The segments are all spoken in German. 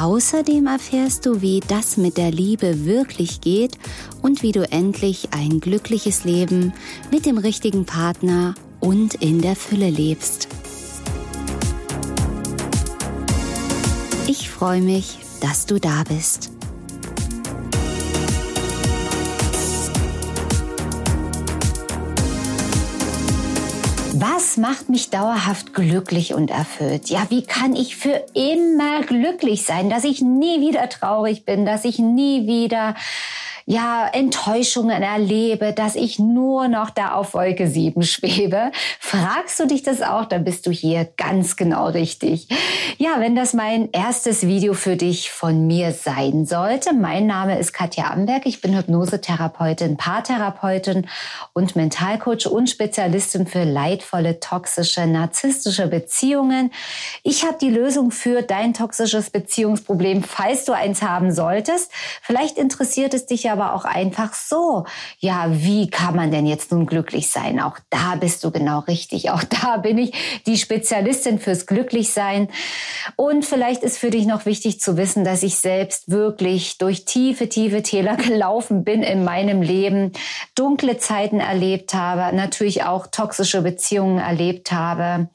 Außerdem erfährst du, wie das mit der Liebe wirklich geht und wie du endlich ein glückliches Leben mit dem richtigen Partner und in der Fülle lebst. Ich freue mich, dass du da bist. Was macht mich dauerhaft glücklich und erfüllt? Ja, wie kann ich für immer glücklich sein, dass ich nie wieder traurig bin, dass ich nie wieder ja, Enttäuschungen erlebe, dass ich nur noch da auf Wolke 7 schwebe. Fragst du dich das auch, dann bist du hier ganz genau richtig. Ja, wenn das mein erstes Video für dich von mir sein sollte. Mein Name ist Katja Amberg. Ich bin Hypnosetherapeutin, Paartherapeutin und Mentalcoach und Spezialistin für leidvolle, toxische, narzisstische Beziehungen. Ich habe die Lösung für dein toxisches Beziehungsproblem, falls du eins haben solltest. Vielleicht interessiert es dich ja aber auch einfach so. Ja, wie kann man denn jetzt nun glücklich sein? Auch da bist du genau richtig. Auch da bin ich die Spezialistin fürs Glücklichsein. Und vielleicht ist für dich noch wichtig zu wissen, dass ich selbst wirklich durch tiefe, tiefe Täler gelaufen bin in meinem Leben, dunkle Zeiten erlebt habe, natürlich auch toxische Beziehungen erlebt habe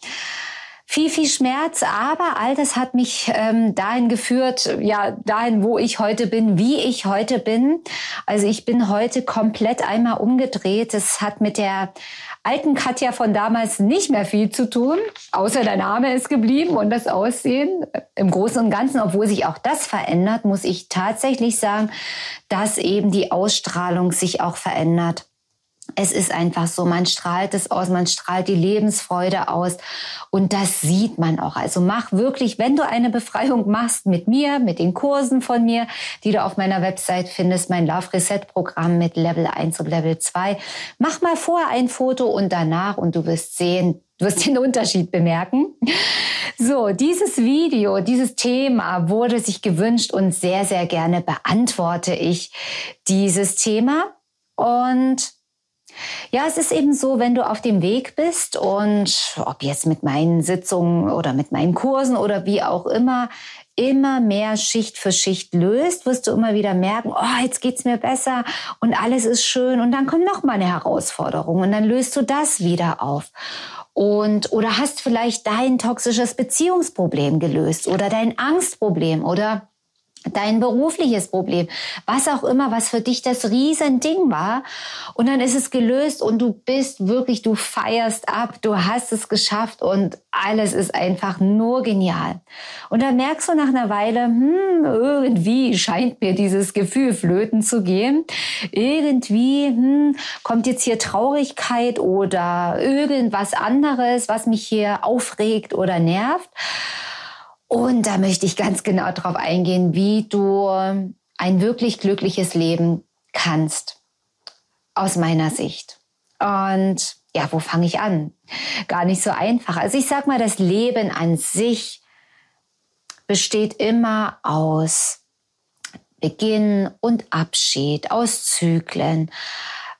viel, viel Schmerz, aber all das hat mich ähm, dahin geführt, ja, dahin, wo ich heute bin, wie ich heute bin. Also ich bin heute komplett einmal umgedreht. Es hat mit der alten Katja von damals nicht mehr viel zu tun, außer der Name ist geblieben und das Aussehen. Im Großen und Ganzen, obwohl sich auch das verändert, muss ich tatsächlich sagen, dass eben die Ausstrahlung sich auch verändert. Es ist einfach so, man strahlt es aus, man strahlt die Lebensfreude aus und das sieht man auch. Also mach wirklich, wenn du eine Befreiung machst mit mir, mit den Kursen von mir, die du auf meiner Website findest, mein Love Reset Programm mit Level 1 und Level 2, mach mal vorher ein Foto und danach und du wirst sehen, du wirst den Unterschied bemerken. So, dieses Video, dieses Thema wurde sich gewünscht und sehr, sehr gerne beantworte ich dieses Thema und ja, es ist eben so, wenn du auf dem Weg bist und ob jetzt mit meinen Sitzungen oder mit meinen Kursen oder wie auch immer, immer mehr Schicht für Schicht löst, wirst du immer wieder merken, oh, jetzt geht's mir besser und alles ist schön und dann kommt noch mal eine Herausforderung und dann löst du das wieder auf. Und oder hast vielleicht dein toxisches Beziehungsproblem gelöst oder dein Angstproblem oder dein berufliches Problem, was auch immer, was für dich das Riesending war. Und dann ist es gelöst und du bist wirklich, du feierst ab, du hast es geschafft und alles ist einfach nur genial. Und dann merkst du nach einer Weile, hm, irgendwie scheint mir dieses Gefühl flöten zu gehen. Irgendwie hm, kommt jetzt hier Traurigkeit oder irgendwas anderes, was mich hier aufregt oder nervt. Und da möchte ich ganz genau darauf eingehen, wie du ein wirklich glückliches Leben kannst, aus meiner Sicht. Und ja, wo fange ich an? Gar nicht so einfach. Also ich sag mal, das Leben an sich besteht immer aus Beginn und Abschied, aus Zyklen, ähm,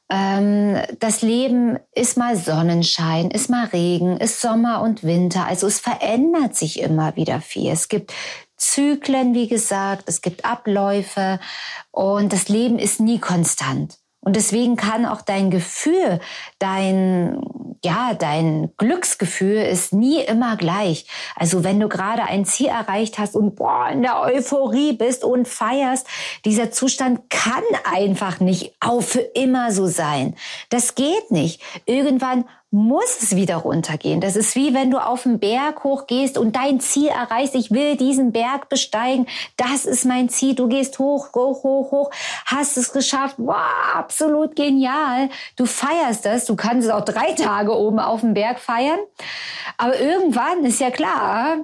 das Leben ist mal Sonnenschein, ist mal Regen, ist Sommer und Winter. Also es verändert sich immer wieder viel. Es gibt Zyklen, wie gesagt, es gibt Abläufe und das Leben ist nie konstant. Und deswegen kann auch dein Gefühl, dein, ja, dein Glücksgefühl ist nie immer gleich. Also wenn du gerade ein Ziel erreicht hast und boah, in der Euphorie bist und feierst, dieser Zustand kann einfach nicht auch für immer so sein. Das geht nicht. Irgendwann muss es wieder runtergehen. Das ist wie wenn du auf den Berg hochgehst und dein Ziel erreichst. Ich will diesen Berg besteigen. Das ist mein Ziel. Du gehst hoch, hoch, hoch, hoch, hast es geschafft. Wow, absolut genial. Du feierst das. Du kannst es auch drei Tage oben auf dem Berg feiern. Aber irgendwann ist ja klar,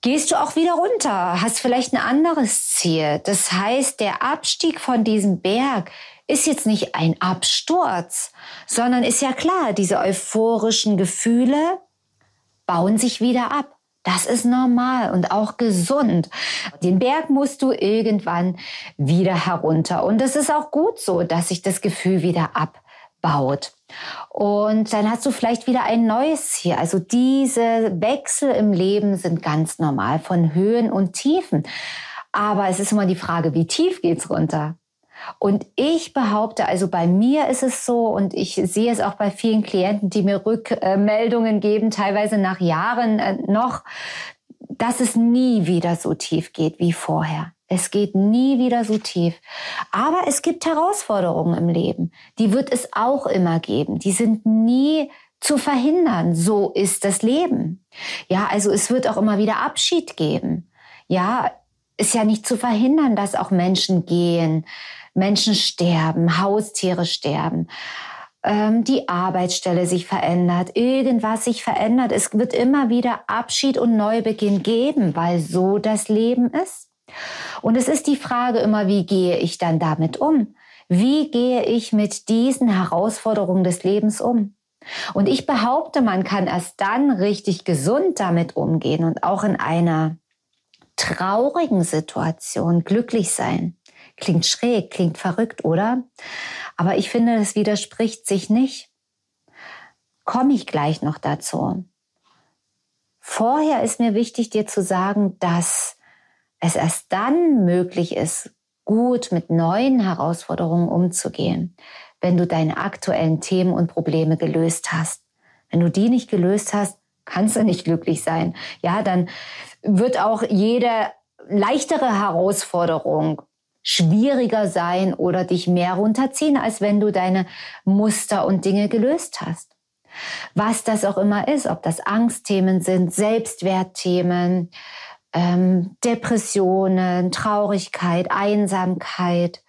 gehst du auch wieder runter, hast vielleicht ein anderes Ziel. Das heißt, der Abstieg von diesem Berg ist jetzt nicht ein Absturz, sondern ist ja klar, diese euphorischen Gefühle bauen sich wieder ab. Das ist normal und auch gesund. Den Berg musst du irgendwann wieder herunter. Und es ist auch gut so, dass sich das Gefühl wieder abbaut. Und dann hast du vielleicht wieder ein neues Ziel. Also diese Wechsel im Leben sind ganz normal von Höhen und Tiefen. Aber es ist immer die Frage, wie tief geht's runter? Und ich behaupte, also bei mir ist es so und ich sehe es auch bei vielen Klienten, die mir Rückmeldungen geben, teilweise nach Jahren äh, noch, dass es nie wieder so tief geht wie vorher. Es geht nie wieder so tief. Aber es gibt Herausforderungen im Leben. Die wird es auch immer geben. Die sind nie zu verhindern. So ist das Leben. Ja, also es wird auch immer wieder Abschied geben. Ja, ist ja nicht zu verhindern, dass auch Menschen gehen, Menschen sterben, Haustiere sterben, ähm, die Arbeitsstelle sich verändert, irgendwas sich verändert. Es wird immer wieder Abschied und Neubeginn geben, weil so das Leben ist. Und es ist die Frage immer, wie gehe ich dann damit um? Wie gehe ich mit diesen Herausforderungen des Lebens um? Und ich behaupte, man kann erst dann richtig gesund damit umgehen und auch in einer traurigen Situation glücklich sein. Klingt schräg, klingt verrückt, oder? Aber ich finde, das widerspricht sich nicht. Komme ich gleich noch dazu. Vorher ist mir wichtig, dir zu sagen, dass es erst dann möglich ist, gut mit neuen Herausforderungen umzugehen, wenn du deine aktuellen Themen und Probleme gelöst hast. Wenn du die nicht gelöst hast, kannst du nicht glücklich sein. Ja, dann wird auch jede leichtere Herausforderung schwieriger sein oder dich mehr runterziehen, als wenn du deine Muster und Dinge gelöst hast. Was das auch immer ist, ob das Angstthemen sind, Selbstwertthemen, ähm, Depressionen, Traurigkeit, Einsamkeit,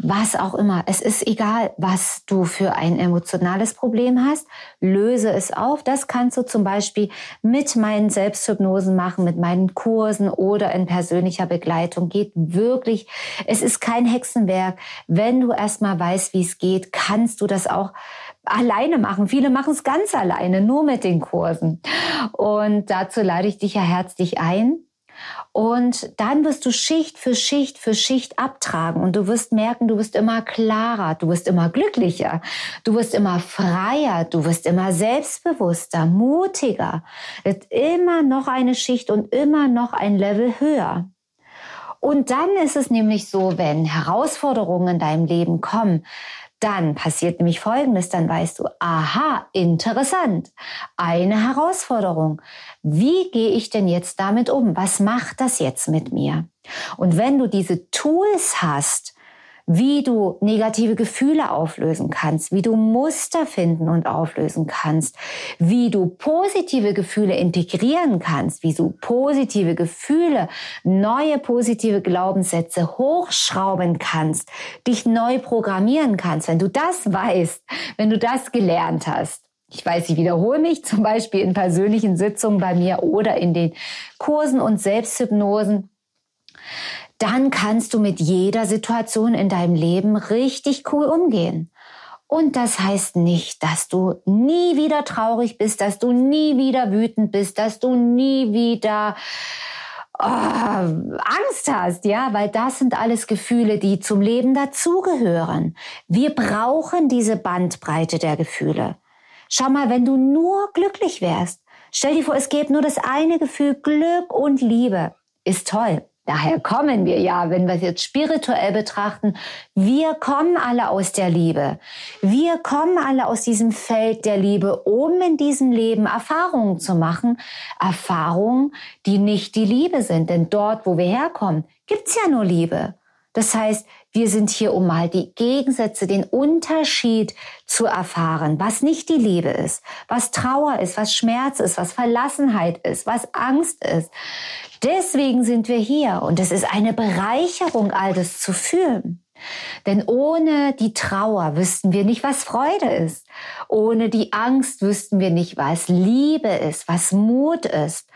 was auch immer. Es ist egal, was du für ein emotionales Problem hast. Löse es auf. Das kannst du zum Beispiel mit meinen Selbsthypnosen machen, mit meinen Kursen oder in persönlicher Begleitung. Geht wirklich. Es ist kein Hexenwerk. Wenn du erstmal weißt, wie es geht, kannst du das auch alleine machen. Viele machen es ganz alleine, nur mit den Kursen. Und dazu lade ich dich ja herzlich ein. Und dann wirst du Schicht für Schicht für Schicht abtragen und du wirst merken, du wirst immer klarer, du wirst immer glücklicher, du wirst immer freier, du wirst immer selbstbewusster, mutiger. Wird immer noch eine Schicht und immer noch ein Level höher. Und dann ist es nämlich so, wenn Herausforderungen in deinem Leben kommen, dann passiert nämlich Folgendes, dann weißt du, aha, interessant, eine Herausforderung. Wie gehe ich denn jetzt damit um? Was macht das jetzt mit mir? Und wenn du diese Tools hast, wie du negative Gefühle auflösen kannst, wie du Muster finden und auflösen kannst, wie du positive Gefühle integrieren kannst, wie du positive Gefühle, neue positive Glaubenssätze hochschrauben kannst, dich neu programmieren kannst. Wenn du das weißt, wenn du das gelernt hast, ich weiß, ich wiederhole mich zum Beispiel in persönlichen Sitzungen bei mir oder in den Kursen und Selbsthypnosen, dann kannst du mit jeder Situation in deinem Leben richtig cool umgehen. Und das heißt nicht, dass du nie wieder traurig bist, dass du nie wieder wütend bist, dass du nie wieder oh, Angst hast, ja, weil das sind alles Gefühle, die zum Leben dazugehören. Wir brauchen diese Bandbreite der Gefühle. Schau mal, wenn du nur glücklich wärst, stell dir vor, es gäbe nur das eine Gefühl, Glück und Liebe. Ist toll. Daher kommen wir ja, wenn wir es jetzt spirituell betrachten, wir kommen alle aus der Liebe. Wir kommen alle aus diesem Feld der Liebe, um in diesem Leben Erfahrungen zu machen. Erfahrungen, die nicht die Liebe sind. Denn dort, wo wir herkommen, gibt's ja nur Liebe. Das heißt, wir sind hier, um mal die Gegensätze, den Unterschied zu erfahren, was nicht die Liebe ist, was Trauer ist, was Schmerz ist, was Verlassenheit ist, was Angst ist. Deswegen sind wir hier und es ist eine Bereicherung, all das zu fühlen. Denn ohne die Trauer wüssten wir nicht, was Freude ist. Ohne die Angst wüssten wir nicht, was Liebe ist, was Mut ist.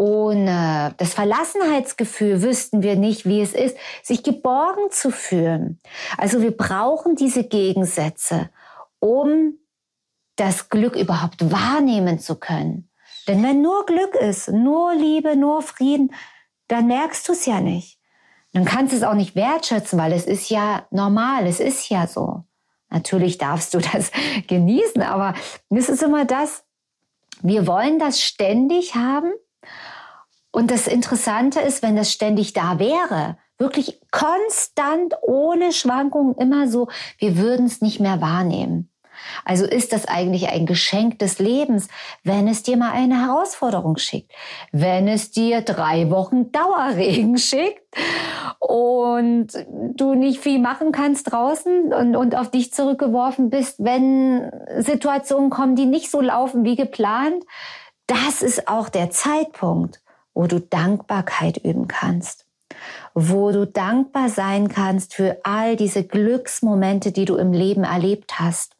Ohne das Verlassenheitsgefühl wüssten wir nicht, wie es ist, sich geborgen zu fühlen. Also wir brauchen diese Gegensätze, um das Glück überhaupt wahrnehmen zu können. Denn wenn nur Glück ist, nur Liebe, nur Frieden, dann merkst du es ja nicht. Dann kannst du es auch nicht wertschätzen, weil es ist ja normal, es ist ja so. Natürlich darfst du das genießen, aber es ist immer das, wir wollen das ständig haben. Und das Interessante ist, wenn das ständig da wäre, wirklich konstant, ohne Schwankungen, immer so, wir würden es nicht mehr wahrnehmen. Also ist das eigentlich ein Geschenk des Lebens, wenn es dir mal eine Herausforderung schickt, wenn es dir drei Wochen Dauerregen schickt und du nicht viel machen kannst draußen und, und auf dich zurückgeworfen bist, wenn Situationen kommen, die nicht so laufen wie geplant. Das ist auch der Zeitpunkt, wo du Dankbarkeit üben kannst wo du dankbar sein kannst für all diese Glücksmomente, die du im Leben erlebt hast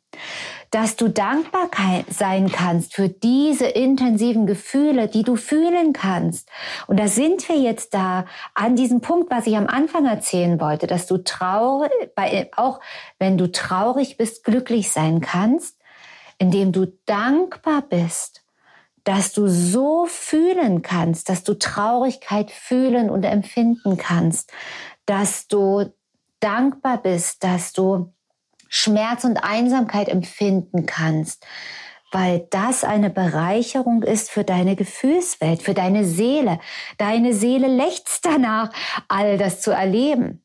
dass du dankbar sein kannst für diese intensiven Gefühle, die du fühlen kannst. Und da sind wir jetzt da an diesem Punkt, was ich am Anfang erzählen wollte, dass du traurig, auch wenn du traurig bist, glücklich sein kannst, indem du dankbar bist, dass du so fühlen kannst, dass du Traurigkeit fühlen und empfinden kannst, dass du dankbar bist, dass du Schmerz und Einsamkeit empfinden kannst, weil das eine Bereicherung ist für deine Gefühlswelt, für deine Seele. Deine Seele lechzt danach, all das zu erleben.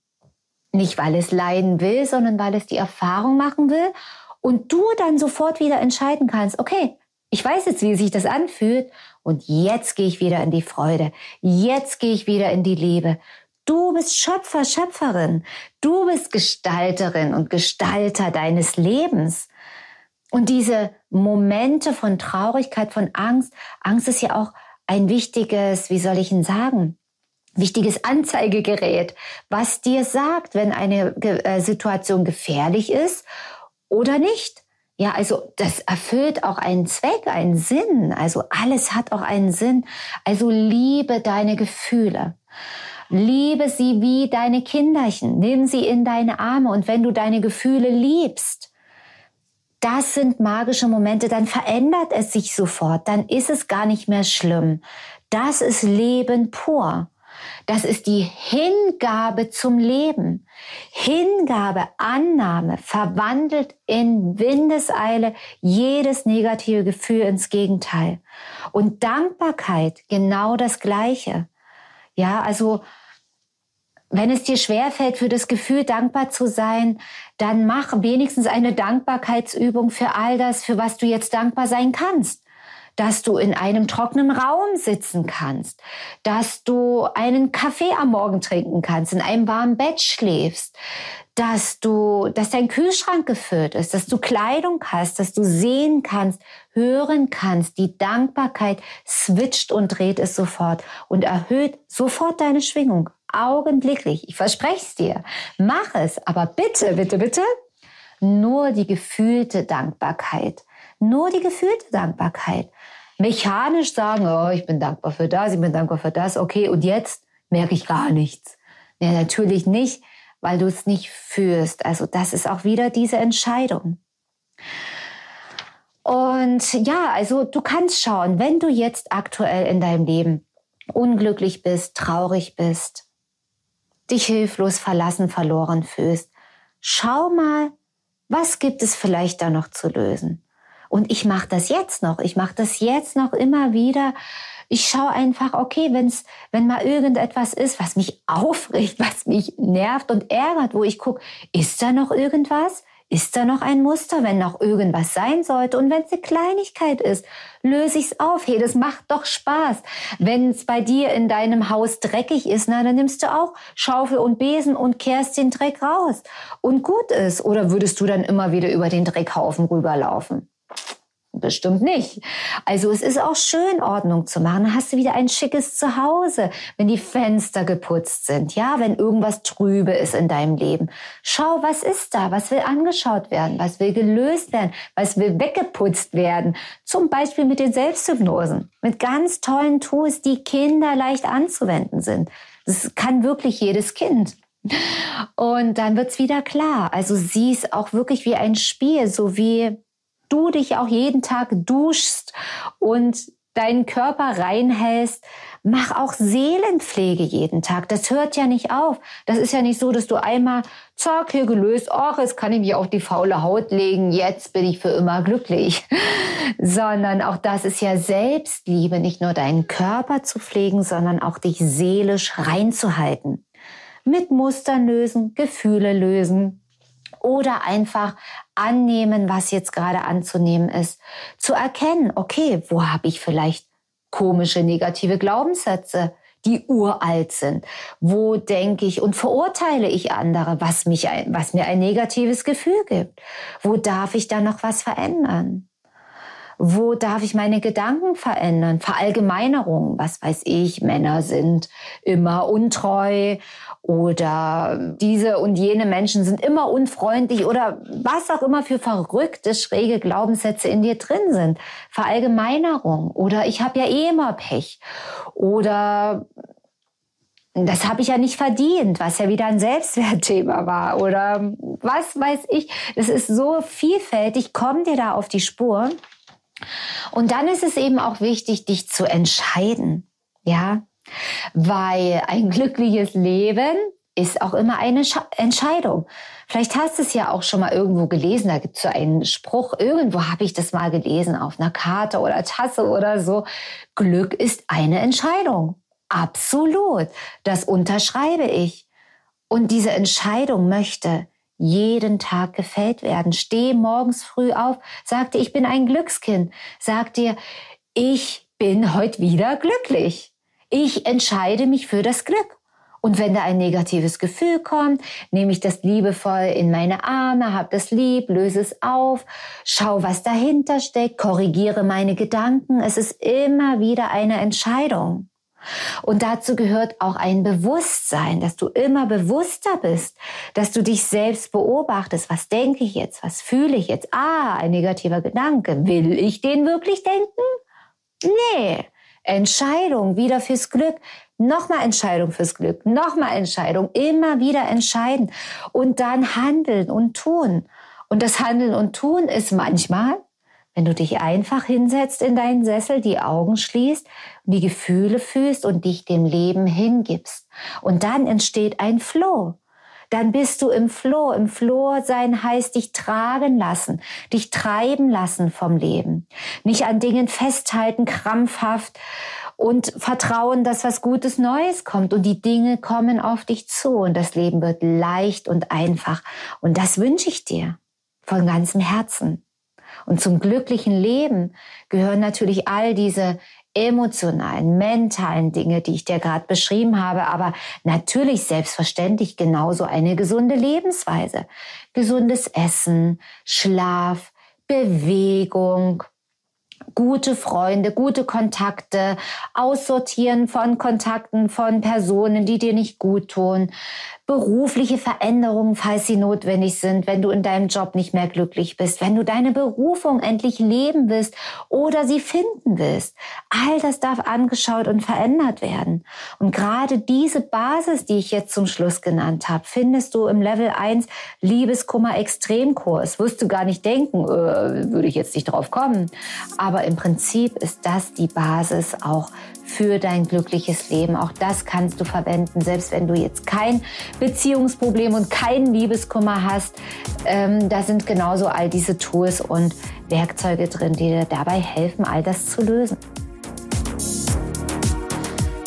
Nicht, weil es leiden will, sondern weil es die Erfahrung machen will und du dann sofort wieder entscheiden kannst, okay, ich weiß jetzt, wie sich das anfühlt und jetzt gehe ich wieder in die Freude, jetzt gehe ich wieder in die Liebe. Du bist Schöpfer, Schöpferin. Du bist Gestalterin und Gestalter deines Lebens. Und diese Momente von Traurigkeit, von Angst, Angst ist ja auch ein wichtiges, wie soll ich ihn sagen, wichtiges Anzeigegerät, was dir sagt, wenn eine äh, Situation gefährlich ist oder nicht. Ja, also das erfüllt auch einen Zweck, einen Sinn. Also alles hat auch einen Sinn. Also liebe deine Gefühle. Liebe sie wie deine Kinderchen. Nimm sie in deine Arme. Und wenn du deine Gefühle liebst, das sind magische Momente, dann verändert es sich sofort. Dann ist es gar nicht mehr schlimm. Das ist Leben pur. Das ist die Hingabe zum Leben. Hingabe, Annahme verwandelt in Windeseile jedes negative Gefühl ins Gegenteil. Und Dankbarkeit genau das Gleiche. Ja, also wenn es dir schwerfällt, für das Gefühl dankbar zu sein, dann mach wenigstens eine Dankbarkeitsübung für all das, für was du jetzt dankbar sein kannst. Dass du in einem trockenen Raum sitzen kannst, dass du einen Kaffee am Morgen trinken kannst, in einem warmen Bett schläfst, dass du, dass dein Kühlschrank gefüllt ist, dass du Kleidung hast, dass du sehen kannst, hören kannst. Die Dankbarkeit switcht und dreht es sofort und erhöht sofort deine Schwingung. Augenblicklich. Ich verspreche es dir. Mach es. Aber bitte, bitte, bitte, nur die gefühlte Dankbarkeit. Nur die gefühlte Dankbarkeit. Mechanisch sagen, oh, ich bin dankbar für das, ich bin dankbar für das. Okay, und jetzt merke ich gar nichts. Ja, natürlich nicht weil du es nicht fühlst. Also das ist auch wieder diese Entscheidung. Und ja, also du kannst schauen, wenn du jetzt aktuell in deinem Leben unglücklich bist, traurig bist, dich hilflos verlassen, verloren fühlst, schau mal, was gibt es vielleicht da noch zu lösen. Und ich mache das jetzt noch. Ich mache das jetzt noch immer wieder, ich schaue einfach, okay, wenn's, wenn mal irgendetwas ist, was mich aufregt, was mich nervt und ärgert, wo ich gucke, ist da noch irgendwas? Ist da noch ein Muster, wenn noch irgendwas sein sollte? Und wenn es eine Kleinigkeit ist, löse ich es auf. Hey, das macht doch Spaß. Wenn es bei dir in deinem Haus dreckig ist, na, dann nimmst du auch Schaufel und Besen und kehrst den Dreck raus. Und gut ist. Oder würdest du dann immer wieder über den Dreckhaufen rüberlaufen? Bestimmt nicht. Also es ist auch schön, Ordnung zu machen. Dann hast du wieder ein schickes Zuhause, wenn die Fenster geputzt sind. Ja, wenn irgendwas trübe ist in deinem Leben. Schau, was ist da? Was will angeschaut werden? Was will gelöst werden? Was will weggeputzt werden? Zum Beispiel mit den Selbsthypnosen. Mit ganz tollen Tools, die Kinder leicht anzuwenden sind. Das kann wirklich jedes Kind. Und dann wird's wieder klar. Also sieh es auch wirklich wie ein Spiel, so wie du dich auch jeden Tag duschst und deinen Körper reinhältst, mach auch Seelenpflege jeden Tag. Das hört ja nicht auf. Das ist ja nicht so, dass du einmal, zack, hier gelöst, ach, jetzt kann ich mich auf die faule Haut legen, jetzt bin ich für immer glücklich. sondern auch das ist ja Selbstliebe, nicht nur deinen Körper zu pflegen, sondern auch dich seelisch reinzuhalten. Mit Mustern lösen, Gefühle lösen, oder einfach annehmen, was jetzt gerade anzunehmen ist. Zu erkennen, okay, wo habe ich vielleicht komische negative Glaubenssätze, die uralt sind? Wo denke ich und verurteile ich andere, was, mich, was mir ein negatives Gefühl gibt? Wo darf ich da noch was verändern? Wo darf ich meine Gedanken verändern? Verallgemeinerungen, was weiß ich, Männer sind immer untreu oder diese und jene Menschen sind immer unfreundlich oder was auch immer für verrückte, schräge Glaubenssätze in dir drin sind. Verallgemeinerung oder ich habe ja eh immer Pech oder das habe ich ja nicht verdient, was ja wieder ein Selbstwertthema war oder was weiß ich. Es ist so vielfältig, komm dir da auf die Spur. Und dann ist es eben auch wichtig, dich zu entscheiden. Ja, weil ein glückliches Leben ist auch immer eine Entscheidung. Vielleicht hast du es ja auch schon mal irgendwo gelesen, da gibt es so einen Spruch, irgendwo habe ich das mal gelesen, auf einer Karte oder Tasse oder so. Glück ist eine Entscheidung. Absolut. Das unterschreibe ich. Und diese Entscheidung möchte jeden Tag gefällt werden. Steh morgens früh auf, sag dir, ich bin ein Glückskind. Sag dir, ich bin heute wieder glücklich. Ich entscheide mich für das Glück. Und wenn da ein negatives Gefühl kommt, nehme ich das liebevoll in meine Arme, hab das lieb, löse es auf, schau, was dahinter steckt, korrigiere meine Gedanken. Es ist immer wieder eine Entscheidung. Und dazu gehört auch ein Bewusstsein, dass du immer bewusster bist, dass du dich selbst beobachtest. Was denke ich jetzt? Was fühle ich jetzt? Ah, ein negativer Gedanke. Will ich den wirklich denken? Nee. Entscheidung wieder fürs Glück. Nochmal Entscheidung fürs Glück. Nochmal Entscheidung. Immer wieder entscheiden. Und dann handeln und tun. Und das Handeln und Tun ist manchmal wenn du dich einfach hinsetzt in deinen Sessel, die Augen schließt, die Gefühle fühlst und dich dem Leben hingibst. Und dann entsteht ein Flow. Dann bist du im Flow. Im Flow sein heißt dich tragen lassen, dich treiben lassen vom Leben. Nicht an Dingen festhalten, krampfhaft und vertrauen, dass was Gutes Neues kommt und die Dinge kommen auf dich zu und das Leben wird leicht und einfach. Und das wünsche ich dir von ganzem Herzen. Und zum glücklichen Leben gehören natürlich all diese emotionalen, mentalen Dinge, die ich dir gerade beschrieben habe, aber natürlich selbstverständlich genauso eine gesunde Lebensweise. Gesundes Essen, Schlaf, Bewegung, gute Freunde, gute Kontakte, Aussortieren von Kontakten von Personen, die dir nicht gut tun, berufliche Veränderungen, falls sie notwendig sind, wenn du in deinem Job nicht mehr glücklich bist, wenn du deine Berufung endlich leben willst oder sie finden willst. All das darf angeschaut und verändert werden. Und gerade diese Basis, die ich jetzt zum Schluss genannt habe, findest du im Level 1 Liebeskummer Extremkurs. Wirst du gar nicht denken, äh, würde ich jetzt nicht drauf kommen. Aber im Prinzip ist das die Basis auch für dein glückliches Leben. Auch das kannst du verwenden, selbst wenn du jetzt kein Beziehungsproblem und keinen Liebeskummer hast. Ähm, da sind genauso all diese Tools und Werkzeuge drin, die dir dabei helfen, all das zu lösen.